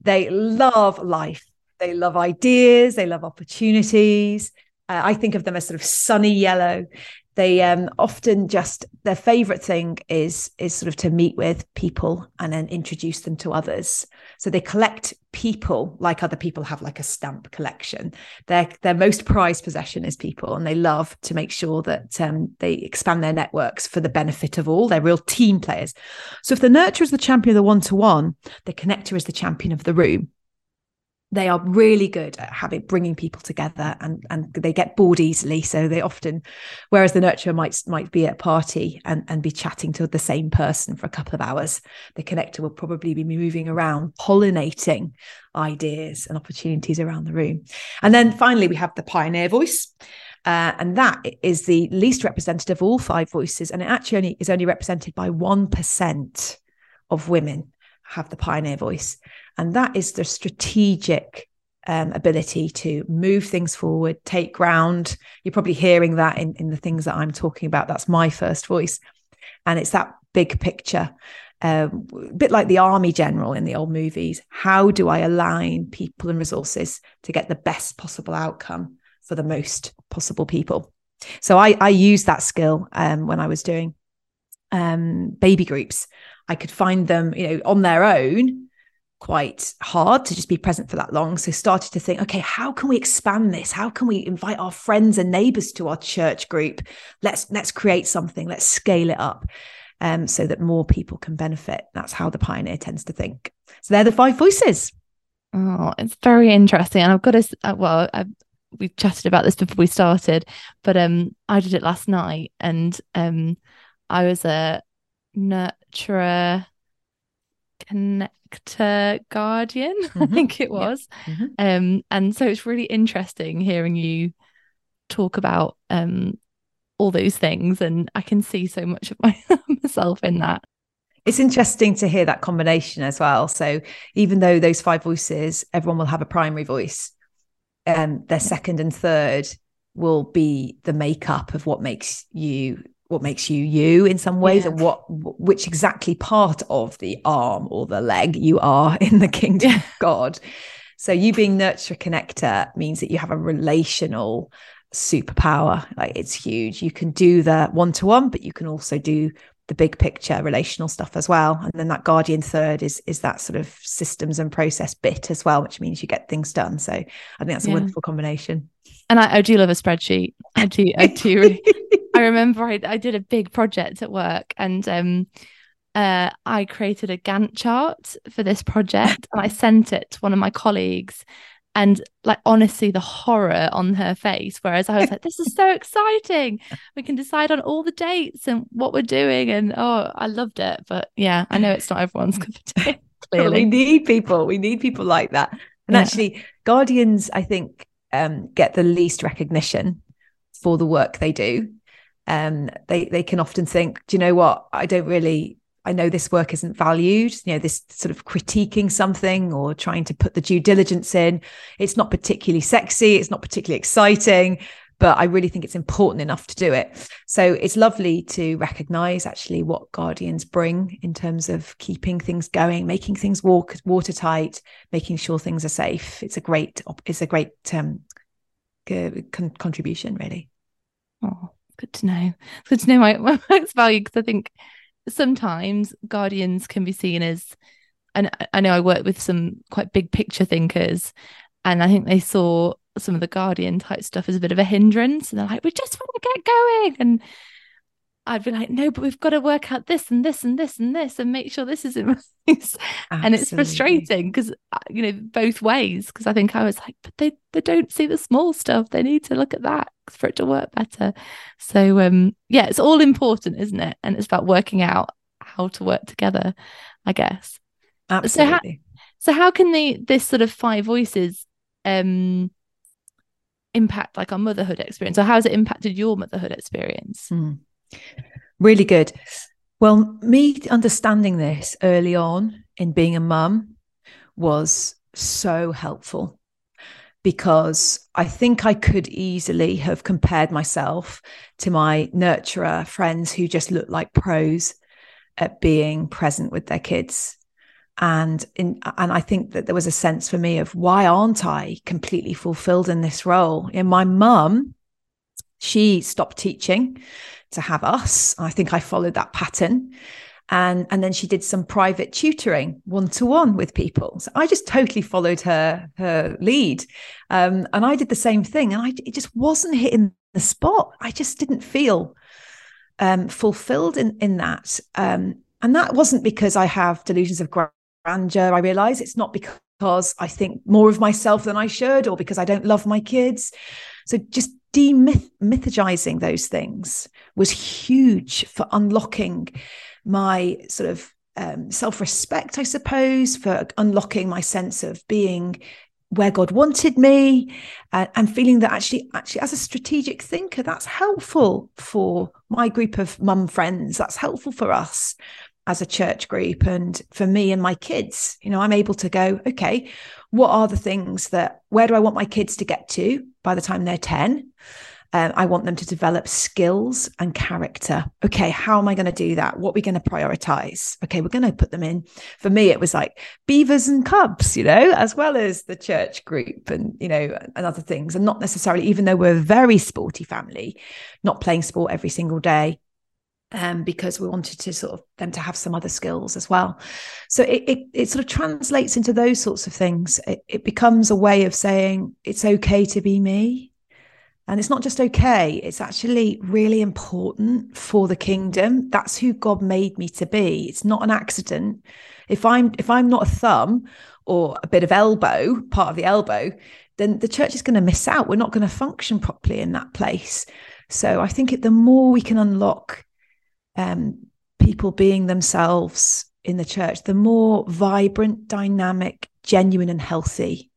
They love life. They love ideas. They love opportunities. Uh, I think of them as sort of sunny yellow they um, often just their favorite thing is is sort of to meet with people and then introduce them to others. So they collect people like other people have like a stamp collection. Their their most prized possession is people and they love to make sure that um, they expand their networks for the benefit of all. They're real team players. So if the nurturer is the champion of the one-to-one the connector is the champion of the room they are really good at having bringing people together and and they get bored easily. So they often whereas the nurturer might might be at a party and and be chatting to the same person for a couple of hours the connector will probably be moving around pollinating ideas and opportunities around the room. And then finally we have the pioneer voice. Uh, and that is the least representative of all five voices. And it actually only is only represented by 1% of women have the pioneer voice and that is the strategic um, ability to move things forward, take ground. You're probably hearing that in, in the things that I'm talking about. That's my first voice. And it's that big picture, um, a bit like the army general in the old movies. How do I align people and resources to get the best possible outcome for the most possible people? So I, I used that skill um, when I was doing um, baby groups. I could find them, you know, on their own quite hard to just be present for that long. So started to think, okay, how can we expand this? How can we invite our friends and neighbors to our church group? Let's let's create something. Let's scale it up. Um, so that more people can benefit. That's how the pioneer tends to think. So they're the five voices. Oh, it's very interesting. And I've got to, uh, well, I, we chatted about this before we started, but um, I did it last night and um, I was a nurturer connector guardian mm-hmm. i think it was yeah. mm-hmm. um and so it's really interesting hearing you talk about um all those things and i can see so much of my, myself in that it's interesting to hear that combination as well. So even though those five voices, everyone will have a primary voice, um, their second and third will be the makeup of what makes you what makes you you in some ways yeah. and what which exactly part of the arm or the leg you are in the kingdom yeah. of god. So you being nurturer connector means that you have a relational superpower. Like it's huge. You can do the one-to-one but you can also do the big picture relational stuff as well. And then that guardian third is is that sort of systems and process bit as well which means you get things done. So i think that's a yeah. wonderful combination. And I, I, do love a spreadsheet. I do i do really, i remember I, I did a big project at work and um uh, I created a Gantt chart for this project and I sent it to one of my colleagues and like honestly the horror on her face whereas i was like this is so exciting. We can decide on all the dates and what we're doing. And oh i loved it but yeah i know it's not everyone's cup of tea clearly we need people. We need people like that. And yeah. actually guardians i think um, get the least recognition for the work they do um, they they can often think do you know what i don't really I know this work isn't valued, you know, this sort of critiquing something or trying to put the due diligence in. It's not particularly sexy, it's not particularly exciting, but I really think it's important enough to do it. So it's lovely to recognize actually what guardians bring in terms of keeping things going, making things walk watertight, making sure things are safe. It's a great it's a great um, contribution really. Oh, good to know. Good to know my, my work's value because I think sometimes guardians can be seen as and I know I work with some quite big picture thinkers and I think they saw some of the guardian type stuff as a bit of a hindrance and they're like we just want to get going and I'd be like, no, but we've got to work out this and this and this and this and make sure this is in place. and it's frustrating because, uh, you know, both ways. Because I think I was like, but they, they don't see the small stuff. They need to look at that for it to work better. So, um, yeah, it's all important, isn't it? And it's about working out how to work together, I guess. Absolutely. So how, so how can the this sort of five voices um impact like our motherhood experience, or how has it impacted your motherhood experience? Mm. Really good. Well, me understanding this early on in being a mum was so helpful because I think I could easily have compared myself to my nurturer friends who just looked like pros at being present with their kids. And in, and I think that there was a sense for me of why aren't I completely fulfilled in this role? In my mum, she stopped teaching to have us. I think I followed that pattern. And, and then she did some private tutoring one to one with people. So I just totally followed her her lead, um, and I did the same thing. And I it just wasn't hitting the spot. I just didn't feel um, fulfilled in in that. Um, and that wasn't because I have delusions of grandeur. I realize it's not because I think more of myself than I should, or because I don't love my kids. So just demythologizing those things was huge for unlocking my sort of um, self respect, I suppose, for unlocking my sense of being where God wanted me, uh, and feeling that actually, actually, as a strategic thinker, that's helpful for my group of mum friends. That's helpful for us as a church group, and for me and my kids. You know, I'm able to go, okay, what are the things that? Where do I want my kids to get to by the time they're ten? Um, I want them to develop skills and character. Okay, how am I going to do that? What are we going to prioritize? Okay, we're going to put them in. For me, it was like beavers and cubs, you know, as well as the church group and, you know, and other things. And not necessarily, even though we're a very sporty family, not playing sport every single day. Um, because we wanted to sort of them to have some other skills as well. So it, it, it sort of translates into those sorts of things. It, it becomes a way of saying it's okay to be me and it's not just okay, it's actually really important for the kingdom. That's who God made me to be. It's not an accident. If I'm if I'm not a thumb or a bit of elbow, part of the elbow, then the church is going to miss out. We're not going to function properly in that place. So I think it, the more we can unlock um, people being themselves in the church, the more vibrant, dynamic, genuine, and healthy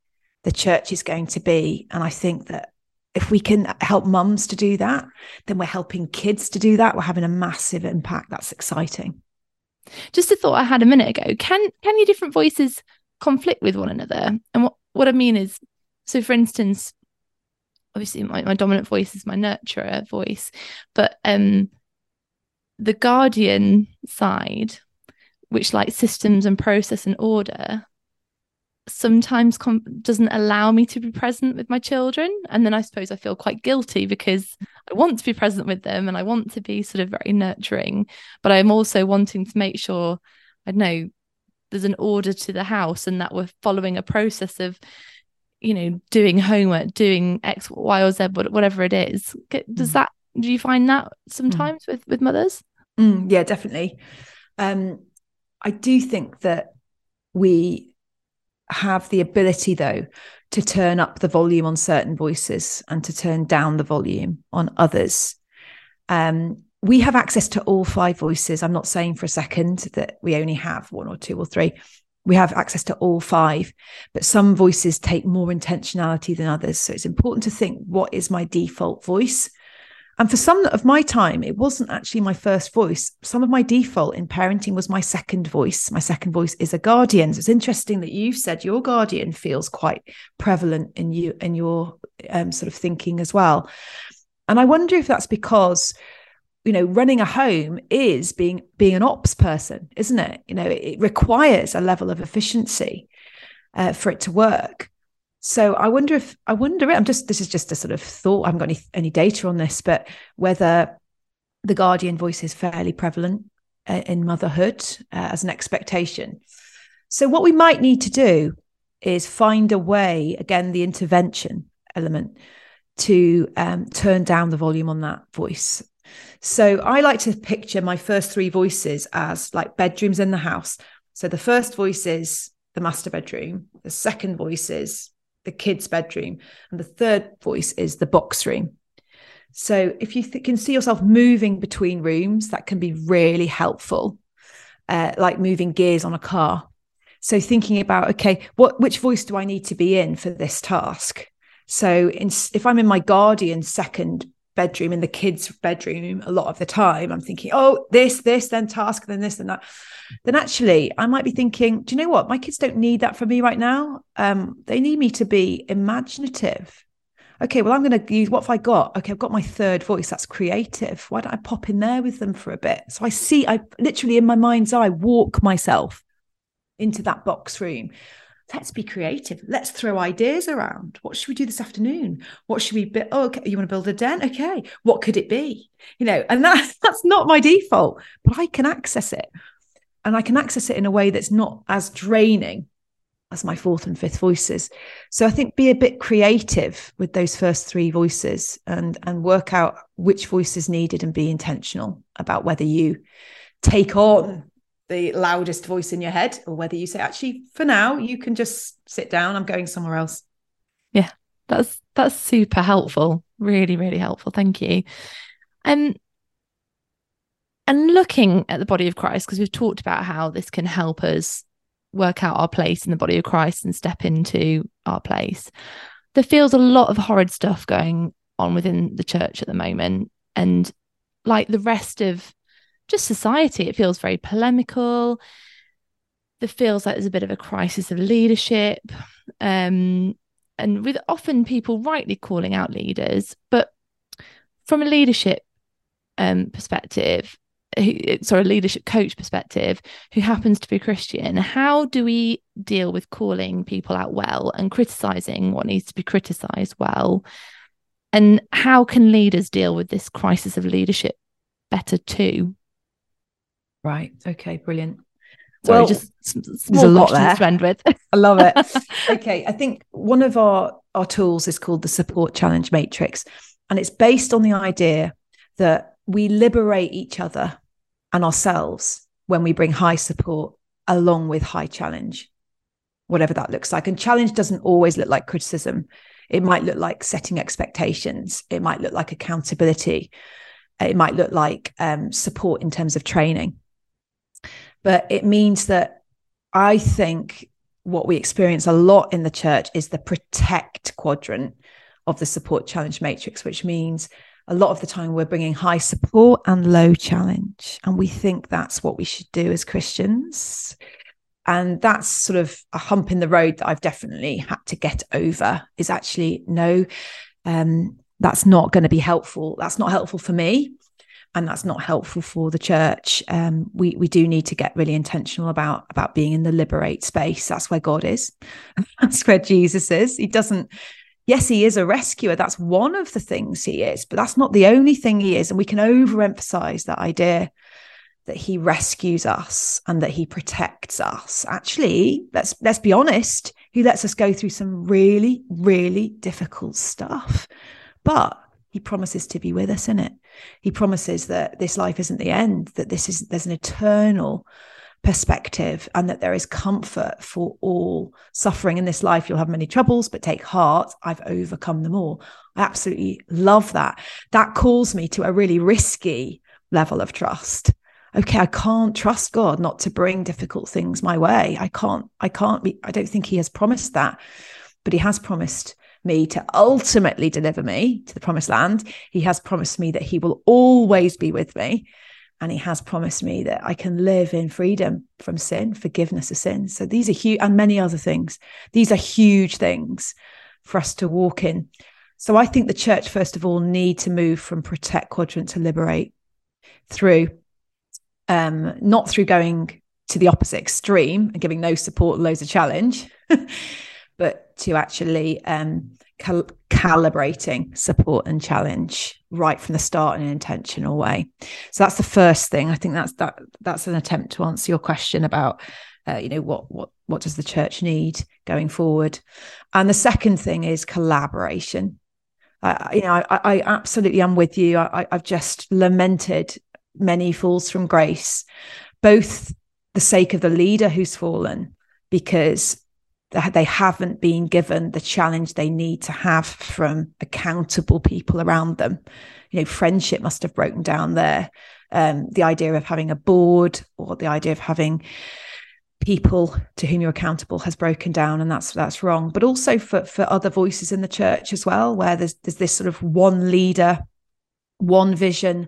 the church is going to be. And I think that if we can help mums to do that, then we're helping kids to do that. We're having a massive impact. That's exciting. just a thought I had a minute ago. Can can your different voices conflict with one another? And what, what I mean is, so for instance, obviously my, my dominant voice is my nurturer voice, but um the guardian side, which like systems and process and order, sometimes com- doesn't allow me to be present with my children and then i suppose i feel quite guilty because i want to be present with them and i want to be sort of very nurturing but i'm also wanting to make sure i know there's an order to the house and that we're following a process of you know doing homework doing x y or z whatever it is does mm. that do you find that sometimes mm. with with mothers mm, yeah definitely. Um i do think that we have the ability though to turn up the volume on certain voices and to turn down the volume on others. Um, we have access to all five voices. I'm not saying for a second that we only have one or two or three. We have access to all five but some voices take more intentionality than others. So it's important to think what is my default voice and for some of my time, it wasn't actually my first voice. Some of my default in parenting was my second voice. My second voice is a guardian. So it's interesting that you've said your guardian feels quite prevalent in you in your um, sort of thinking as well. And I wonder if that's because you know running a home is being being an ops person isn't it you know it, it requires a level of efficiency uh, for it to work so I wonder if I wonder I'm just this is just a sort of thought. I haven't got any any data on this, but whether the guardian voice is fairly prevalent uh, in motherhood uh, as an expectation. So what we might need to do is find a way, again, the intervention element, to um, turn down the volume on that voice. So I like to picture my first three voices as like bedrooms in the house. So the first voice is the master bedroom. The second voice is the kids' bedroom. And the third voice is the box room. So if you th- can see yourself moving between rooms, that can be really helpful, uh, like moving gears on a car. So thinking about, okay, what which voice do I need to be in for this task? So in, if I'm in my guardian second bedroom in the kids' bedroom a lot of the time, I'm thinking, oh, this, this, then task, then this, then that then actually I might be thinking, do you know what? My kids don't need that from me right now. Um, they need me to be imaginative. Okay, well, I'm going to use what have I got? Okay, I've got my third voice. That's creative. Why don't I pop in there with them for a bit? So I see, I literally in my mind's eye walk myself into that box room. Let's be creative. Let's throw ideas around. What should we do this afternoon? What should we build? Oh, okay. You want to build a den? Okay. What could it be? You know, and that, that's not my default, but I can access it and I can access it in a way that's not as draining as my fourth and fifth voices. So I think be a bit creative with those first three voices and and work out which voice is needed and be intentional about whether you take on the loudest voice in your head or whether you say actually for now you can just sit down I'm going somewhere else. Yeah. That's that's super helpful. Really really helpful. Thank you. Um and looking at the body of Christ, because we've talked about how this can help us work out our place in the body of Christ and step into our place. There feels a lot of horrid stuff going on within the church at the moment. And like the rest of just society, it feels very polemical. There feels like there's a bit of a crisis of leadership. Um, and with often people rightly calling out leaders, but from a leadership um, perspective, sorry, leadership coach perspective, who happens to be Christian, how do we deal with calling people out well and criticizing what needs to be criticized well? And how can leaders deal with this crisis of leadership better too? Right. Okay. Brilliant. Sorry, well, just there's a lot there. to end with. I love it. okay. I think one of our, our tools is called the support challenge matrix. And it's based on the idea that we liberate each other and ourselves when we bring high support along with high challenge, whatever that looks like. And challenge doesn't always look like criticism. It might look like setting expectations. It might look like accountability. It might look like um, support in terms of training. But it means that I think what we experience a lot in the church is the protect quadrant of the support challenge matrix, which means a lot of the time we're bringing high support and low challenge. And we think that's what we should do as Christians. And that's sort of a hump in the road that I've definitely had to get over is actually no, um, that's not going to be helpful. That's not helpful for me. And that's not helpful for the church. Um, we we do need to get really intentional about about being in the liberate space. That's where God is. that's where Jesus is. He doesn't yes, he is a rescuer. That's one of the things he is, but that's not the only thing he is. And we can overemphasize that idea that he rescues us and that he protects us. Actually, let's let's be honest, he lets us go through some really, really difficult stuff. But he promises to be with us in it. He promises that this life isn't the end, that this is there's an eternal perspective and that there is comfort for all suffering in this life. You'll have many troubles, but take heart, I've overcome them all. I absolutely love that. That calls me to a really risky level of trust. Okay, I can't trust God not to bring difficult things my way. I can't, I can't be, I don't think He has promised that, but He has promised me to ultimately deliver me to the promised land. He has promised me that He will always be with me and he has promised me that I can live in freedom from sin, forgiveness of sin. So these are huge, and many other things. These are huge things for us to walk in. So I think the church, first of all, need to move from protect quadrant to liberate through, um, not through going to the opposite extreme and giving no support, loads of challenge, but to actually um, cal- calibrating support and challenge right from the start in an intentional way. So that's the first thing. I think that's that that's an attempt to answer your question about uh, you know what what what does the church need going forward, and the second thing is collaboration. Uh, you know, I, I absolutely am with you. I, I've just lamented many falls from grace, both the sake of the leader who's fallen, because they haven't been given the challenge they need to have from accountable people around them. You know, friendship must have broken down there. Um, the idea of having a board or the idea of having people to whom you're accountable has broken down and that's that's wrong but also for for other voices in the church as well where there's there's this sort of one leader one vision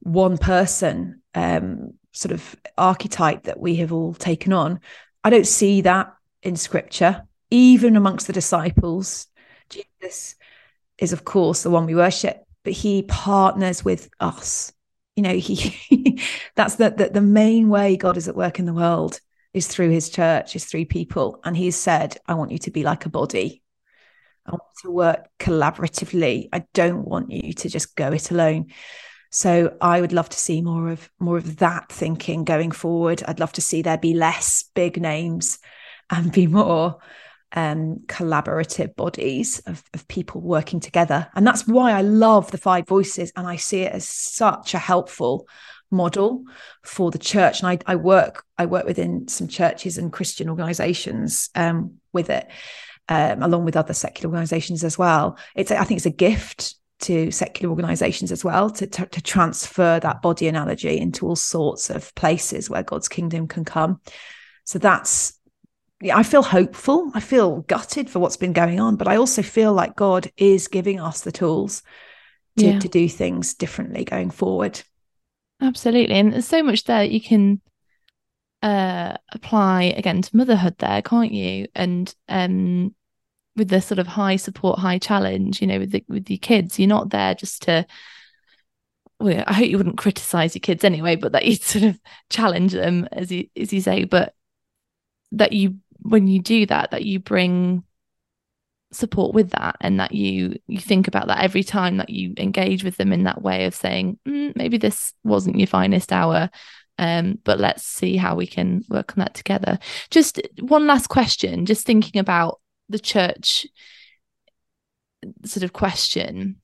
one person um, sort of archetype that we have all taken on i don't see that in scripture, even amongst the disciples. Jesus is, of course, the one we worship, but he partners with us. You know, he that's the, the the main way God is at work in the world is through his church, is through people. And he's said, I want you to be like a body. I want to work collaboratively. I don't want you to just go it alone. So I would love to see more of more of that thinking going forward. I'd love to see there be less big names and be more um, collaborative bodies of, of people working together. And that's why I love the five voices and I see it as such a helpful model for the church. And I, I work, I work within some churches and Christian organizations um, with it, um, along with other secular organizations as well. It's, I think it's a gift to secular organizations as well to, to, to transfer that body analogy into all sorts of places where God's kingdom can come. So that's I feel hopeful. I feel gutted for what's been going on, but I also feel like God is giving us the tools to, yeah. to do things differently going forward. Absolutely. And there's so much there that you can uh, apply again to motherhood there, can't you? And um, with the sort of high support, high challenge, you know, with the, with your kids, you're not there just to well, I hope you wouldn't criticize your kids anyway, but that you sort of challenge them as you as you say, but that you when you do that that you bring support with that and that you you think about that every time that you engage with them in that way of saying mm, maybe this wasn't your finest hour um, but let's see how we can work on that together. Just one last question just thinking about the church sort of question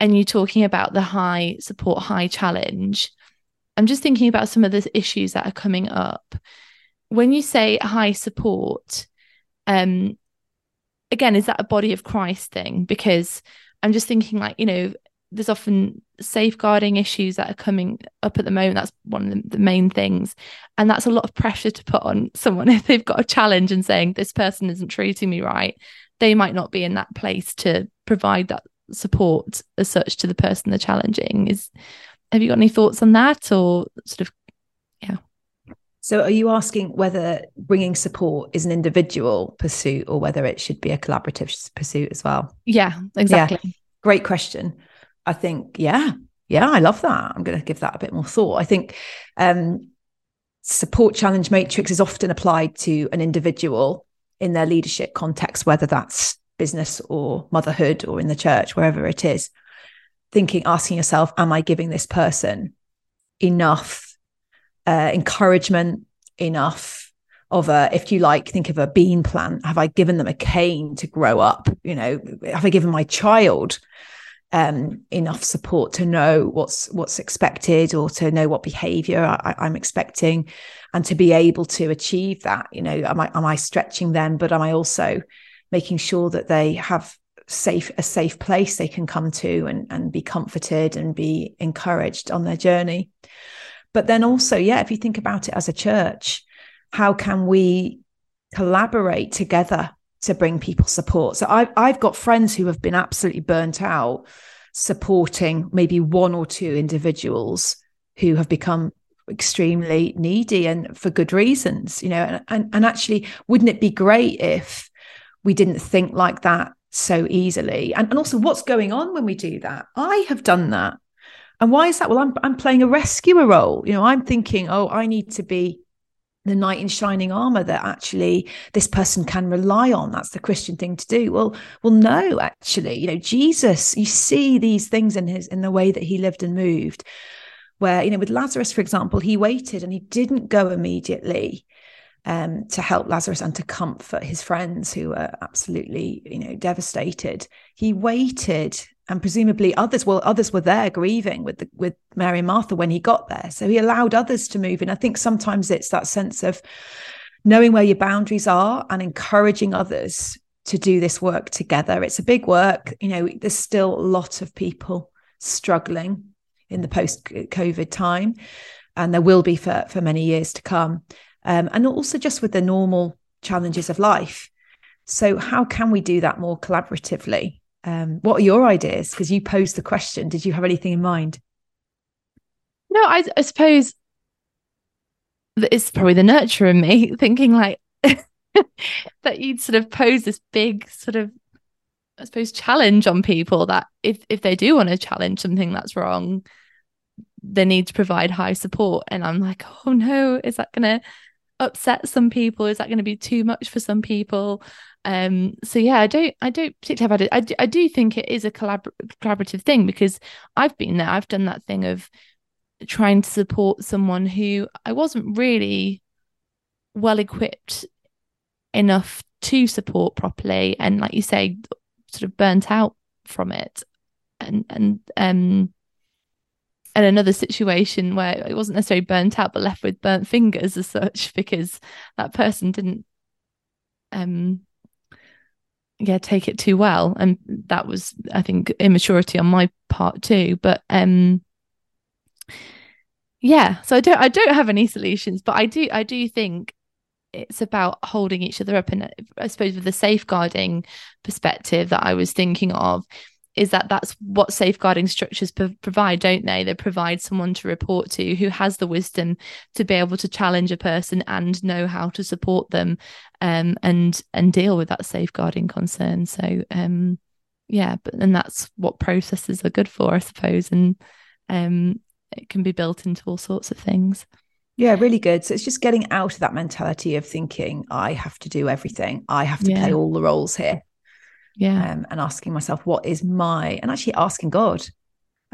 and you're talking about the high support high challenge. I'm just thinking about some of the issues that are coming up when you say high support, um, again, is that a body of Christ thing? Because I'm just thinking, like, you know, there's often safeguarding issues that are coming up at the moment. That's one of the, main things. And that's a lot of pressure to put on someone if they've got a challenge and saying, this person isn't treating me right. They might not be in that place to provide that support as such to the person they're challenging is have you got any thoughts on that or sort of so are you asking whether bringing support is an individual pursuit or whether it should be a collaborative pursuit as well? Yeah exactly. Yeah. great question. I think yeah yeah i love that. I'm going to give that a bit more thought. I think um, support challenge matrix is often applied to an individual in their leadership context whether that's business or motherhood or in the church wherever it is. Thinking, asking yourself, am I giving this person enough uh, encouragement, enough of a, if you like, think of a bean plant. Have I given them a cane to grow up? You know, have I given my child um, enough support to know what's what's expected or to know what behavior I, I'm expecting, and to be able to achieve that? You know, am I am I stretching them, but am I also making sure that they have safe a safe place they can come to and and be comforted and be encouraged on their journey but then also yeah if you think about it as a church how can we collaborate together to bring people support so i've, I've got friends who have been absolutely burnt out supporting maybe one or two individuals who have become extremely needy and for good reasons you know and, and, and actually wouldn't it be great if we didn't think like that so easily. And, and also, what's going on when we do that? I have done that. And why is that? Well, I'm, I'm playing a rescuer role. You know, I'm thinking, oh, I need to be the knight in shining armor that actually this person can rely on that's the christian thing to do well well no actually you know jesus you see these things in his in the way that he lived and moved where you know with lazarus for example he waited and he didn't go immediately um, to help Lazarus and to comfort his friends who were absolutely, you know, devastated. He waited, and presumably others, well, others were there grieving with the, with Mary and Martha when he got there. So he allowed others to move in. I think sometimes it's that sense of knowing where your boundaries are and encouraging others to do this work together. It's a big work. You know, there's still a lot of people struggling in the post COVID time, and there will be for, for many years to come um, and also just with the normal challenges of life. So, how can we do that more collaboratively? Um, what are your ideas? Because you posed the question. Did you have anything in mind? No, I, I suppose it's probably the nurture in me thinking like that you'd sort of pose this big sort of I suppose challenge on people that if if they do want to challenge something that's wrong, they need to provide high support. And I'm like, oh no, is that gonna upset some people? Is that going to be too much for some people? Um, so yeah, I don't, I don't particularly have it. I do, I do think it is a collabor- collaborative thing because I've been there. I've done that thing of trying to support someone who I wasn't really well equipped enough to support properly, and like you say, sort of burnt out from it, and and um and another situation where it wasn't necessarily burnt out but left with burnt fingers as such because that person didn't um yeah take it too well. And that was i think immaturity on my part too. But um yeah so i don't i don't have any solutions but i do i do think it's about holding each other up and i suppose with the safeguarding perspective that i was thinking of is that that's what safeguarding structures provide, don't they? They provide someone to report to who has the wisdom to be able to challenge a person and know how to support them um, and and deal with that safeguarding concern. So um, yeah, but then that's what processes are good for, I suppose, and um, it can be built into all sorts of things. Yeah, really good. So it's just getting out of that mentality of thinking I have to do everything, I have to yeah. play all the roles here yeah. um, and asking myself what is my and actually asking god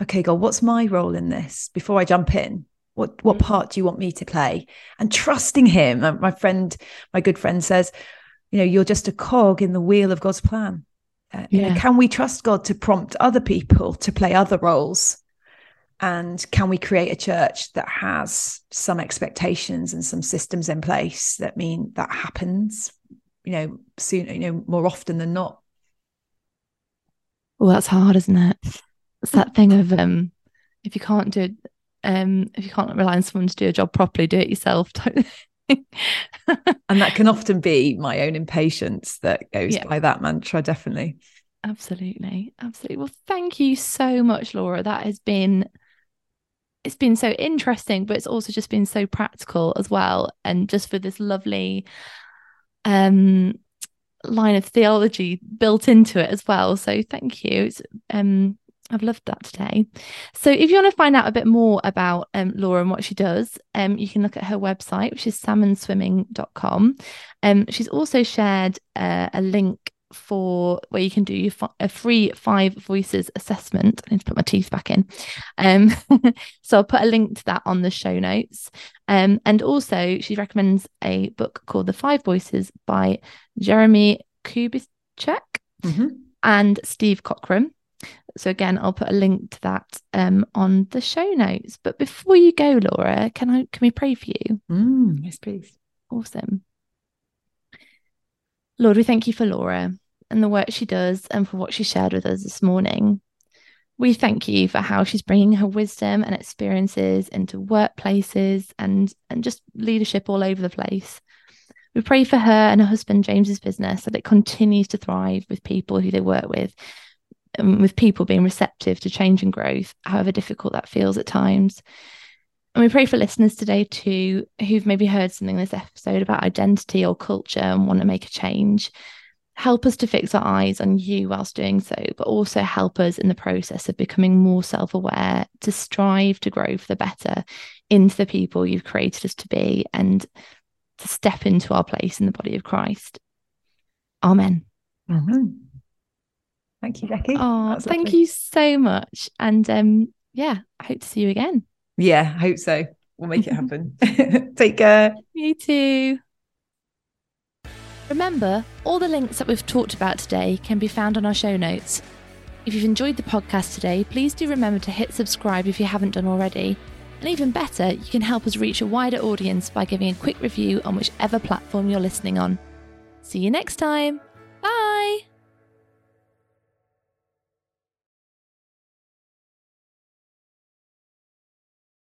okay god what's my role in this? Before i jump in what what mm. part do you want me to play? And trusting him my friend my good friend says you know you're just a cog in the wheel of god's plan. Uh, yeah. you know, can we trust god to prompt other people to play other roles? And can we create a church that has some expectations and some systems in place that mean that happens you know soon you know more often than not well, that's hard, isn't it? It's that thing of um, if you can't do it, um, if you can't rely on someone to do a job properly, do it yourself. Don't. and that can often be my own impatience that goes yeah. by that mantra, definitely. Absolutely. Absolutely. Well, thank you so much, Laura. That has been it's been so interesting, but it's also just been so practical as well. And just for this lovely um line of theology built into it as well. So thank you. Um I've loved that today. So if you want to find out a bit more about um, Laura and what she does, um, you can look at her website, which is salmonswimming.com. Um, she's also shared uh, a link for where you can do your a free five voices assessment. I need to put my teeth back in. Um, so I'll put a link to that on the show notes. Um, and also she recommends a book called The Five Voices by Jeremie Kubicek mm-hmm. and Steve Cockram. So again, I'll put a link to that um, on the show notes. But before you go, Laura, can I can we pray for you? Mm, yes, please. Awesome. Lord, we thank you for Laura and the work she does and for what she shared with us this morning. We thank you for how she's bringing her wisdom and experiences into workplaces and, and just leadership all over the place. We pray for her and her husband James's business that it continues to thrive with people who they work with, and with people being receptive to change and growth, however difficult that feels at times. And we pray for listeners today too, who've maybe heard something in this episode about identity or culture and want to make a change. Help us to fix our eyes on you whilst doing so, but also help us in the process of becoming more self aware to strive to grow for the better into the people you've created us to be and to step into our place in the body of Christ. Amen. Mm-hmm. Thank you, Becky. Oh, thank you so much. And um, yeah, I hope to see you again. Yeah, I hope so. We'll make it happen. Take care. You too. Remember, all the links that we've talked about today can be found on our show notes. If you've enjoyed the podcast today, please do remember to hit subscribe if you haven't done already. And even better, you can help us reach a wider audience by giving a quick review on whichever platform you're listening on. See you next time!